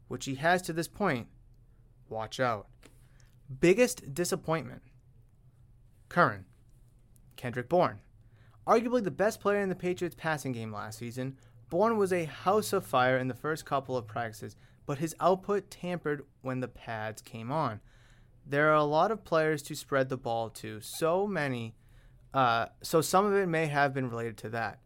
which he has to this point, watch out. Biggest disappointment Curran, Kendrick Bourne. Arguably the best player in the Patriots passing game last season, Bourne was a house of fire in the first couple of practices, but his output tampered when the pads came on. There are a lot of players to spread the ball to, so many, uh, so some of it may have been related to that.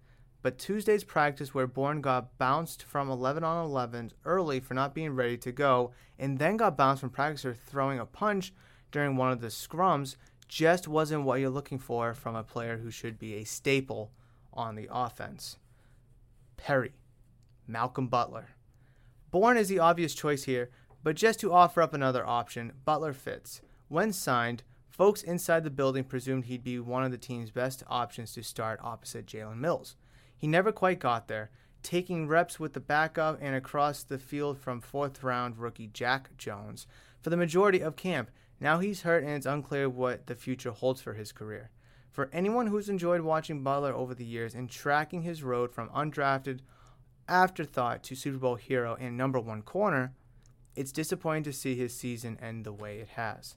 But Tuesday's practice, where Bourne got bounced from 11 on 11 early for not being ready to go, and then got bounced from practice for throwing a punch during one of the scrums, just wasn't what you're looking for from a player who should be a staple on the offense. Perry, Malcolm Butler. Bourne is the obvious choice here, but just to offer up another option, Butler fits. When signed, folks inside the building presumed he'd be one of the team's best options to start opposite Jalen Mills. He never quite got there, taking reps with the backup and across the field from fourth round rookie Jack Jones for the majority of camp. Now he's hurt and it's unclear what the future holds for his career. For anyone who's enjoyed watching Butler over the years and tracking his road from undrafted afterthought to Super Bowl hero and number one corner, it's disappointing to see his season end the way it has.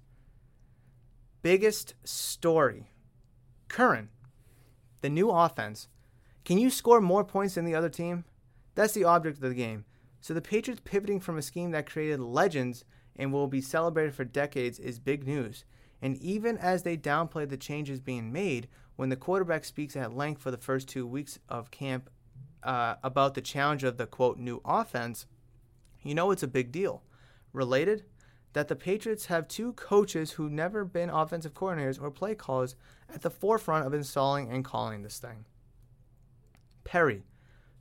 Biggest story Curran. The new offense. Can you score more points than the other team? That's the object of the game. So the Patriots pivoting from a scheme that created legends and will be celebrated for decades is big news. And even as they downplay the changes being made, when the quarterback speaks at length for the first two weeks of camp uh, about the challenge of the quote new offense, you know it's a big deal. Related, that the Patriots have two coaches who've never been offensive coordinators or play callers at the forefront of installing and calling this thing. Perry,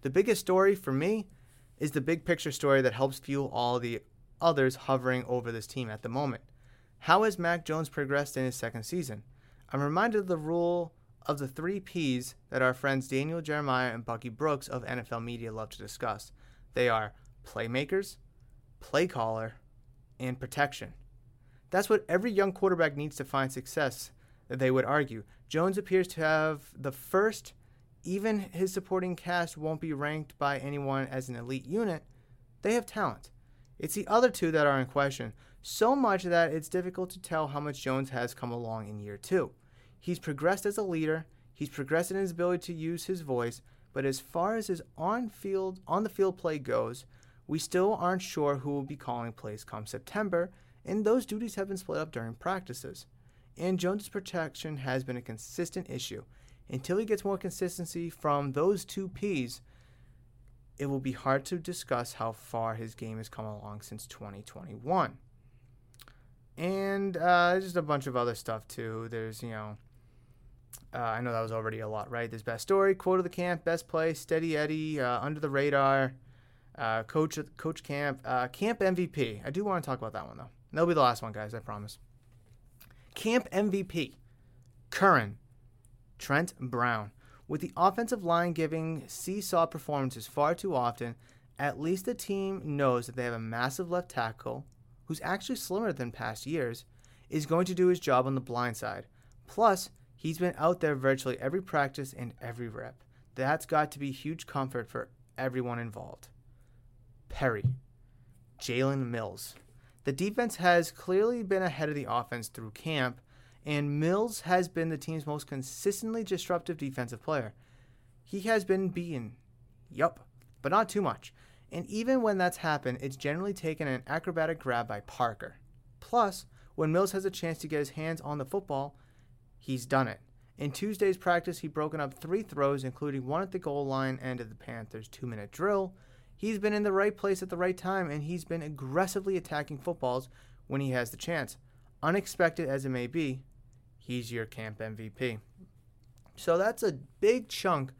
the biggest story for me is the big picture story that helps fuel all the others hovering over this team at the moment. How has Mac Jones progressed in his second season? I'm reminded of the rule of the three P's that our friends Daniel Jeremiah and Bucky Brooks of NFL Media love to discuss. They are playmakers, play caller, and protection. That's what every young quarterback needs to find success, they would argue. Jones appears to have the first, even his supporting cast won't be ranked by anyone as an elite unit. They have talent. It's the other two that are in question, so much that it's difficult to tell how much Jones has come along in year two. He's progressed as a leader, he's progressed in his ability to use his voice, but as far as his on field on the field play goes, we still aren't sure who will be calling plays come September, and those duties have been split up during practices. And Jones' protection has been a consistent issue. Until he gets more consistency from those two P's, it will be hard to discuss how far his game has come along since 2021. And uh, just a bunch of other stuff too. There's, you know, uh, I know that was already a lot, right? There's best story, quote of the camp, best play, steady Eddie, uh, under the radar. Uh, coach Coach Camp uh, Camp MVP. I do want to talk about that one though. That'll be the last one, guys. I promise. Camp MVP. Curran. Trent Brown. With the offensive line giving seesaw performances far too often, at least the team knows that they have a massive left tackle, who's actually slimmer than past years, is going to do his job on the blind side. Plus, he's been out there virtually every practice and every rep. That's got to be huge comfort for everyone involved. Perry. Jalen Mills. The defense has clearly been ahead of the offense through camp, and Mills has been the team's most consistently disruptive defensive player. He has been beaten. Yup, but not too much. And even when that's happened, it's generally taken an acrobatic grab by Parker. Plus, when Mills has a chance to get his hands on the football, he's done it. In Tuesday's practice, he broken up three throws, including one at the goal line end of the Panthers' two minute drill. He's been in the right place at the right time, and he's been aggressively attacking footballs when he has the chance. Unexpected as it may be, he's your camp MVP. So that's a big chunk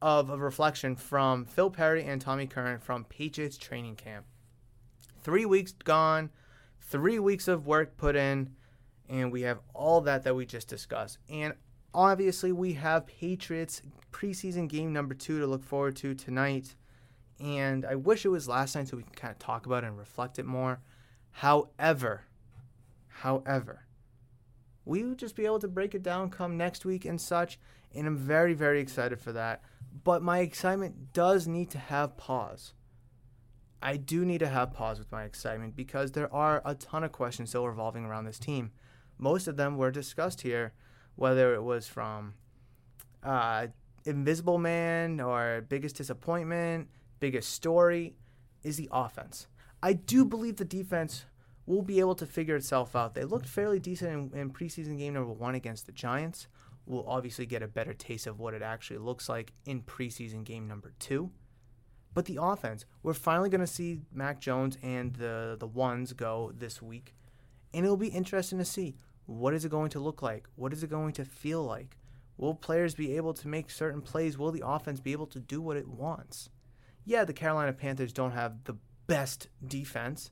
of a reflection from Phil Perry and Tommy Curran from Patriots training camp. Three weeks gone, three weeks of work put in, and we have all that that we just discussed. And obviously, we have Patriots preseason game number two to look forward to tonight. And I wish it was last night so we can kind of talk about it and reflect it more. However, however, we would just be able to break it down come next week and such. And I'm very, very excited for that. But my excitement does need to have pause. I do need to have pause with my excitement because there are a ton of questions still revolving around this team. Most of them were discussed here, whether it was from uh, Invisible Man or Biggest Disappointment, Biggest Story, is the offense. I do believe the defense will be able to figure itself out. They looked fairly decent in, in preseason game number one against the Giants. We'll obviously get a better taste of what it actually looks like in preseason game number two. But the offense, we're finally going to see Mac Jones and the the ones go this week, and it'll be interesting to see what is it going to look like. What is it going to feel like? Will players be able to make certain plays? Will the offense be able to do what it wants? Yeah, the Carolina Panthers don't have the best defense,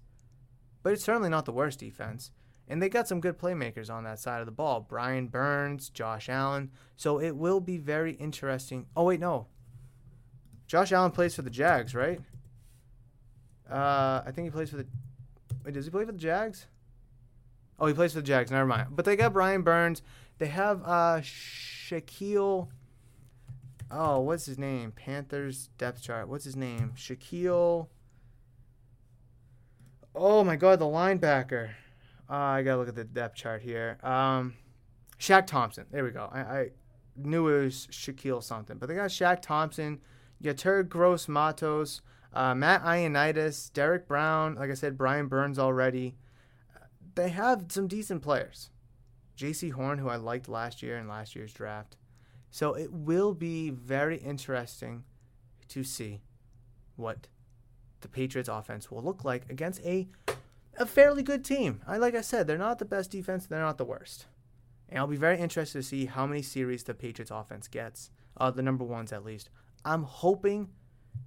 but it's certainly not the worst defense. And they got some good playmakers on that side of the ball Brian Burns, Josh Allen. So it will be very interesting. Oh, wait, no. Josh Allen plays for the Jags, right? Uh, I think he plays for the. Wait, does he play for the Jags? Oh, he plays for the Jags. Never mind. But they got Brian Burns. They have uh, Shaquille. Oh, what's his name? Panthers depth chart. What's his name? Shaquille. Oh my God, the linebacker. Uh, I gotta look at the depth chart here. Um, Shaq Thompson. There we go. I, I knew it was Shaquille something, but they got Shaq Thompson. Terry Gross Matos, uh, Matt Ioannidis, Derrick Brown. Like I said, Brian Burns already. They have some decent players. Jaycee Horn, who I liked last year in last year's draft. So it will be very interesting to see what the Patriots offense will look like against a a fairly good team. I like I said, they're not the best defense, they're not the worst. And I'll be very interested to see how many series the Patriots offense gets. Uh, the number ones at least. I'm hoping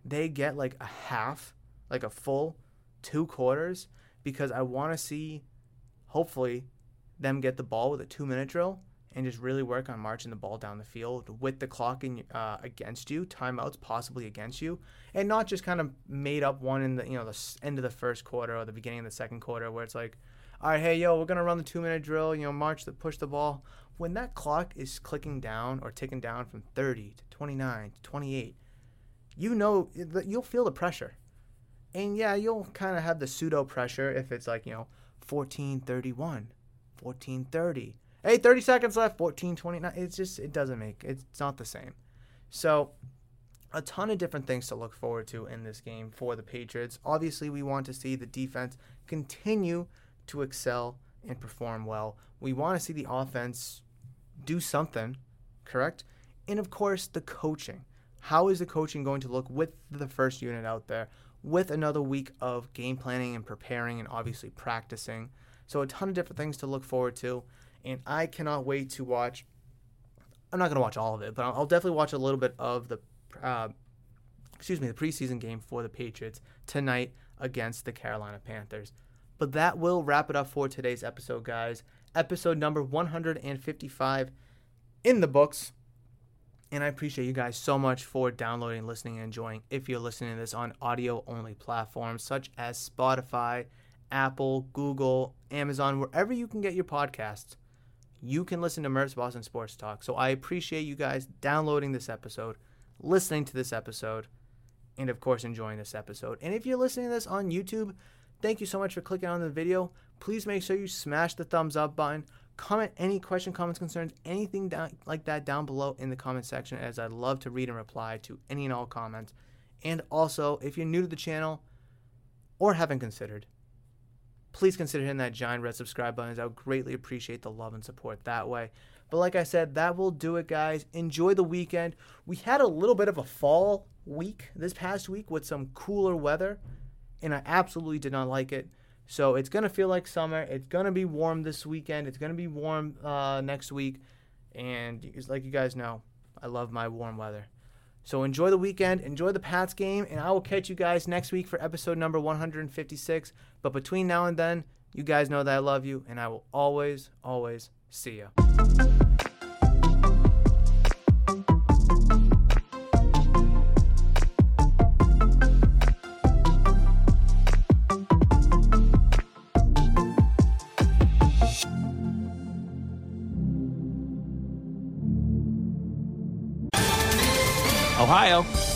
they get like a half, like a full two quarters, because I want to see, hopefully, them get the ball with a two minute drill and just really work on marching the ball down the field with the clock in, uh, against you, timeouts possibly against you, and not just kind of made up one in the you know the end of the first quarter or the beginning of the second quarter where it's like, all right, hey yo, we're gonna run the two minute drill, you know, march the push the ball. When that clock is clicking down or ticking down from 30 to 29 to 28, you know you'll feel the pressure, and yeah, you'll kind of have the pseudo pressure if it's like you know 14 31, 14 30 hey, 30 seconds left, 14, 29. It's just, it doesn't make, it's not the same. So, a ton of different things to look forward to in this game for the Patriots. Obviously, we want to see the defense continue to excel and perform well. We want to see the offense do something, correct? And of course, the coaching. How is the coaching going to look with the first unit out there, with another week of game planning and preparing and obviously practicing? So, a ton of different things to look forward to and I cannot wait to watch. I'm not going to watch all of it, but I'll, definitely watch a little bit of the uh, excuse me, the preseason game for the Patriots tonight against the Carolina Panthers. But that will wrap it up for today's episode, guys. Episode number 155 in the books. And I appreciate you guys so much for downloading, listening, and enjoying. If you're listening to this on audio only platforms such as Spotify, Apple, Google, Amazon, wherever you can get your podcasts, you can listen to Murph's Boston Sports Talk. So I appreciate you guys downloading this episode, listening to this episode, and of course, enjoying this episode. And if you're listening to this on YouTube, thank you so much for clicking on the video. Please make sure you smash the thumbs up button comment any question, comments, concerns, anything down, like that down below in the comment section, as I'd love to read and reply to any and all comments. And also, if you're new to the channel or haven't considered, please consider hitting that giant red subscribe button. I would greatly appreciate the love and support that way. But like I said, that will do it, guys. Enjoy the weekend. We had a little bit of a fall week this past week with some cooler weather, and I absolutely did not like it. So it's going to feel like summer. It's going to be warm this weekend. It's going to be warm uh, next week. And like you guys know, I love my warm weather. So enjoy the weekend, enjoy the Pats game, and I will catch you guys next week for episode number 156. But between now and then, you guys know that I love you, and I will always, always see you.